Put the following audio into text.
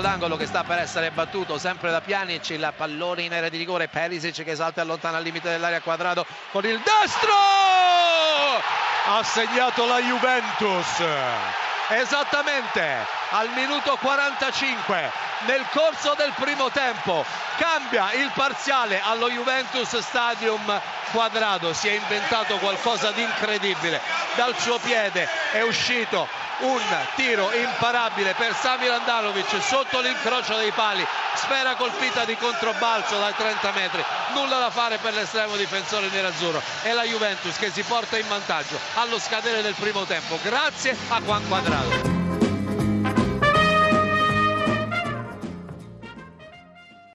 d'angolo che sta per essere battuto sempre da Pjanic il pallone in area di rigore Perisic che salta e allontana al limite dell'area quadrato con il destro! Ha segnato la Juventus! Esattamente al minuto 45 nel corso del primo tempo cambia il parziale allo Juventus Stadium Quadrado. Si è inventato qualcosa di incredibile. Dal suo piede è uscito un tiro imparabile per Samir Andanovic sotto l'incrocio dei pali. Sfera colpita di controbalzo dai 30 metri. Nulla da fare per l'estremo difensore nerazzurro. È la Juventus che si porta in vantaggio allo scadere del primo tempo grazie a Juan Quadrado